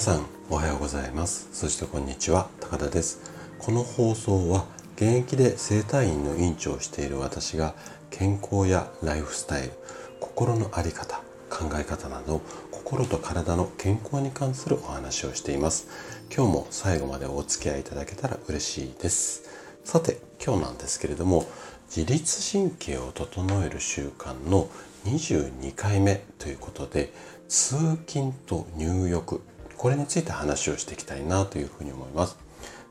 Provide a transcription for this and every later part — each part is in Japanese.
さんおはようございます。そしてこんにちは。高田です。この放送は現役で整体院の院長をしている私が健康やライフスタイル心の在り方考え方など心と体の健康に関するお話をしています。今日も最後までお付き合いいただけたら嬉しいです。さて今日なんですけれども自律神経を整える習慣の22回目ということで通勤と入浴これについて話をしていきたいなというふうに思います。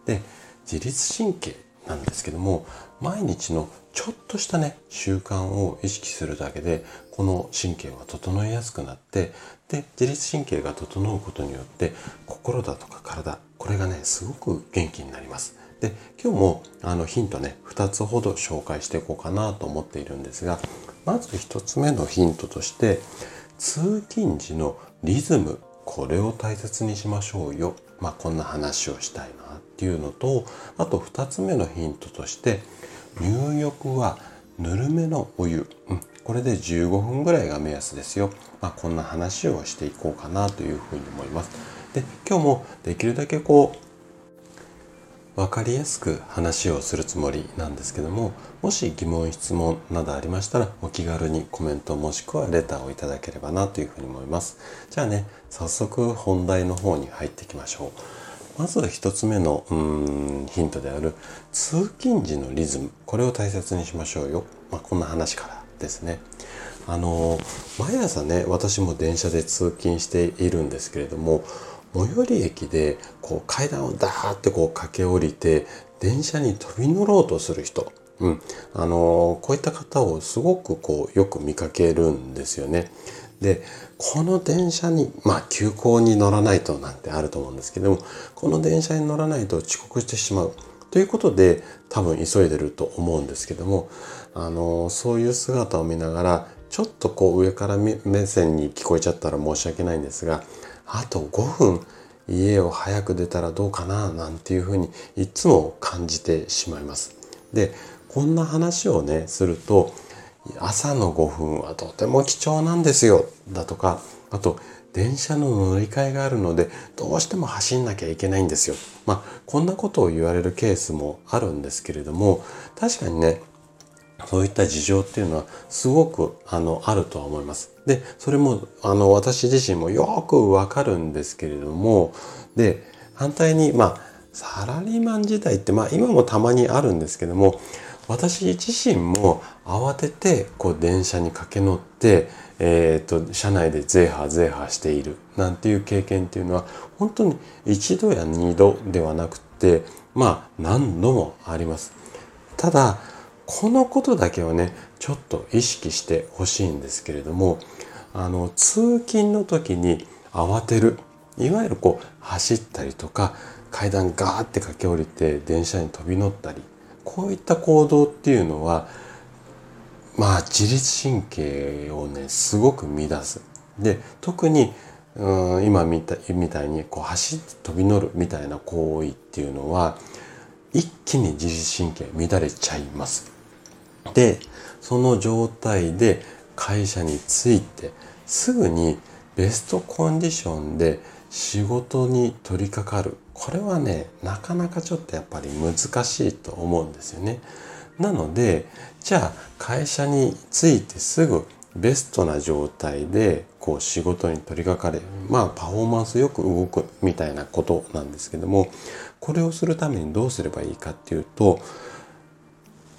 で自律神経なんですけども毎日のちょっとしたね習慣を意識するだけでこの神経は整いやすくなってで自律神経が整うことによって心だとか体これがねすごく元気になります。で今日もあのヒントね2つほど紹介していこうかなと思っているんですがまず1つ目のヒントとして通勤時のリズムこれを大切にしましょうよ。まあこんな話をしたいなっていうのとあと2つ目のヒントとして入浴はぬるめのお湯、うん、これで15分ぐらいが目安ですよ、まあ、こんな話をしていこうかなというふうに思います。で今日もできるだけこう分かりやすく話をするつもりなんですけどももし疑問質問などありましたらお気軽にコメントもしくはレターをいただければなというふうに思います。じゃあね早速本題の方に入っていきましょう。まず一つ目のうんヒントである通勤時のリズム。これを大切にしましょうよ、まあ、こんな話からですね。あの毎朝ね私も電車で通勤しているんですけれども最寄り駅でこう階段をダーってこう駆け下りて電車に飛び乗ろうとする人、うん、あのこういった方をすごくこうよく見かけるんですよね。でこの電車にまあ急行に乗らないとなんてあると思うんですけどもこの電車に乗らないと遅刻してしまう。ということで多分急いでると思うんですけどもあのそういう姿を見ながらちょっとこう上から目線に聞こえちゃったら申し訳ないんですがあと5分家を早く出たらどうかななんていうふうにいつも感じてしまいます。でこんな話をねすると朝の5分はとても貴重なんですよだとかあと電車の乗り換えがあるのでどうしても走んなきゃいけないんですよ。まあこんなことを言われるケースもあるんですけれども確かにねそういった事情っていうのはすごくあのあるとは思います。で、それもあの私自身もよくわかるんですけれども、で、反対にまあサラリーマン時代ってまあ今もたまにあるんですけども、私自身も慌ててこう電車に駆け乗って、えーと、車内でゼーハーゼーハーしているなんていう経験っていうのは本当に一度や二度ではなくてまあ何度もあります。ただこのことだけはねちょっと意識してほしいんですけれどもあの通勤の時に慌てるいわゆるこう走ったりとか階段ガーって駆け下りて電車に飛び乗ったりこういった行動っていうのはまあ自律神経をねすごく乱す。で特にうん今見たみたいにこう走って飛び乗るみたいな行為っていうのは一気に自律神経乱れちゃいます。でその状態で会社に着いてすぐにベストコンディションで仕事に取り掛かる。これはねなかなかちょっとやっぱり難しいと思うんですよね。なのでじゃあ会社に着いてすぐベストな状態でこう仕事に取り掛かれまあパフォーマンスよく動くみたいなことなんですけどもこれをするためにどうすればいいかっていうと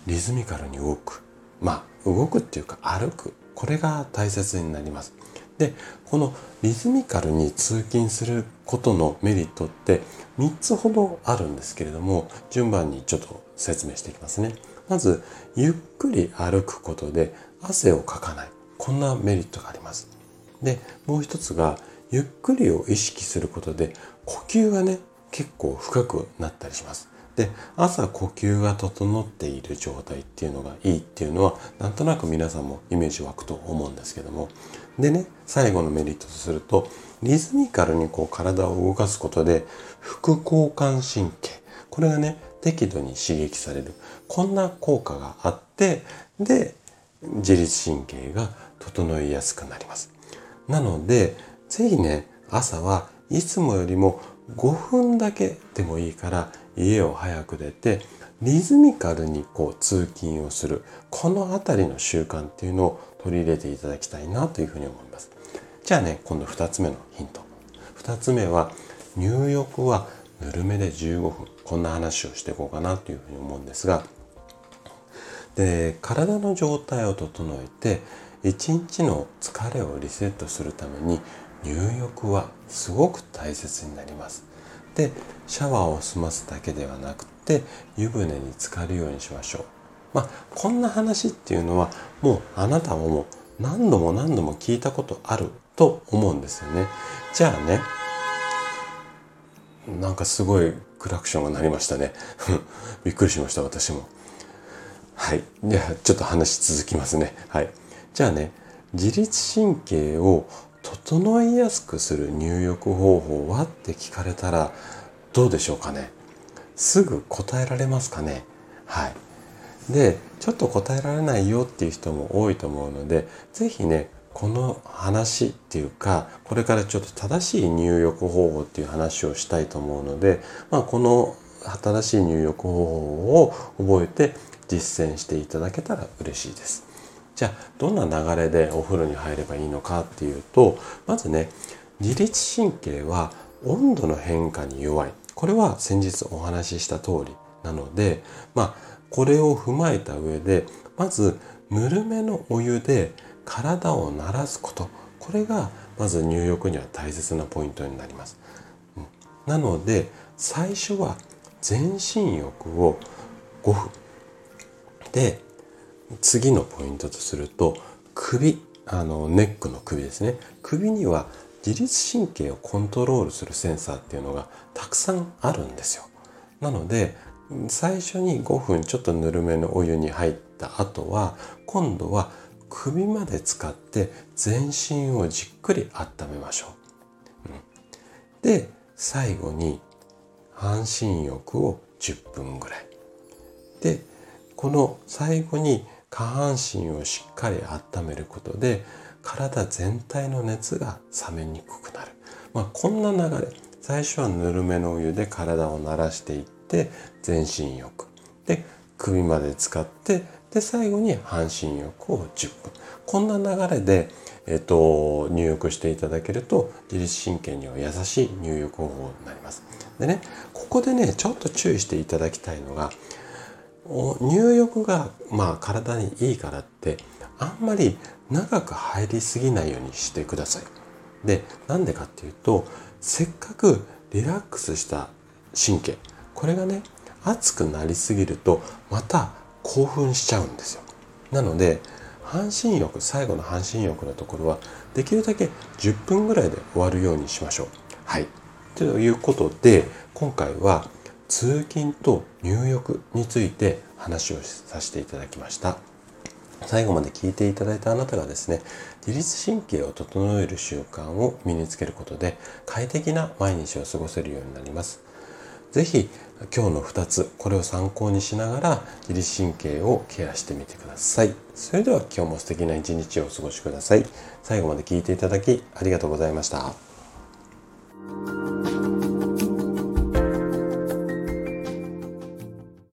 リズミカルに動く。まあ動くっていうか歩く。これが大切になります。でこのリズミカルに通勤することのメリットって3つほどあるんですけれども順番にちょっと説明していきますね。まずゆっくり歩くことで汗をかかない。こんなメリットがあります。でもう一つがゆっくりを意識することで呼吸がね結構深くなったりします。で朝呼吸が整っている状態っていうのがいいっていうのはなんとなく皆さんもイメージ湧くと思うんですけども。でね最後のメリットとするとリズミカルにこう体を動かすことで副交感神経。これがね適度に刺激される。こんな効果があってで自律神経が整いやすくなります。なので是非ね朝はいつもよりも5分だけでもいいから家を早く出てリズミカルにこう通勤をするこの辺りの習慣っていうのを取り入れていただきたいなというふうに思います。じゃあね今度2つ目のヒント。2つ目は入浴はぬるめで15分。こんな話をしていこうかなというふうに思うんですが。で体の状態を整えて一日の疲れをリセットするために入浴はすごく大切になります。でシャワーを済ますだけではなくて湯船に浸かるようにしましょう。まあこんな話っていうのはもうあなたももう何度も何度も聞いたことあると思うんですよね。じゃあねなんかすごいクラクションが鳴りましたね。びっくりしました私も。はい。じゃあちょっと話続きますね。はい。じゃあね自律神経を整いやすくする入浴方法は？って聞かれたらどうでしょうかね。すぐ答えられますかね。はい。でちょっと答えられないよっていう人も多いと思うので是非ねこの話っていうかこれからちょっと正しい入浴方法っていう話をしたいと思うので、まあ、この正しい入浴方法を覚えて実践していただけたら嬉しいです。じゃあどんな流れでお風呂に入ればいいのかっていうとまずね自律神経は温度の変化に弱い。これは先日お話しした通りなのでまあこれを踏まえた上でまずぬるめのお湯で体を慣らすこと。これがまず入浴には大切なポイントになります。うん。なので最初は全身浴を5分で次のポイントとすると首あのネックの首ですね首には自律神経をコントロールするセンサーっていうのがたくさんあるんですよなので最初に5分ちょっとぬるめのお湯に入った後は今度は首まで使って全身をじっくり温めましょう。うん、で最後に半身浴を10分ぐらい。でこの最後に下半身をしっかり温めることで体全体の熱が冷めにくくなる。まあ、こんな流れ。最初はぬるめのお湯で体を慣らしていって全身浴。で首まで使ってで最後に半身浴を10分こんな流れで、えっと、入浴していただけると自律神経には優しい入浴方法になります。でねここでねちょっと注意していただきたいのが入浴がまあ体にいいからってあんまり長く入りすぎないようにしてください。でなんでかっていうとせっかくリラックスした神経これがね熱くなりすぎるとまた興奮しちゃうんですよ。なので半身浴最後の半身浴のところはできるだけ10分ぐらいで終わるようにしましょう。はい。ということで今回は通勤と入浴について話をさせていただきました。最後まで聞いていただいたあなたがですね自律神経を整える習慣を身につけることで快適な毎日を過ごせるようになります。是非今日の2つこれを参考にしながら自律神経をケアしてみてください。それでは今日も素敵な一日をお過ごしください。最後まで聞いていただきありがとうございました。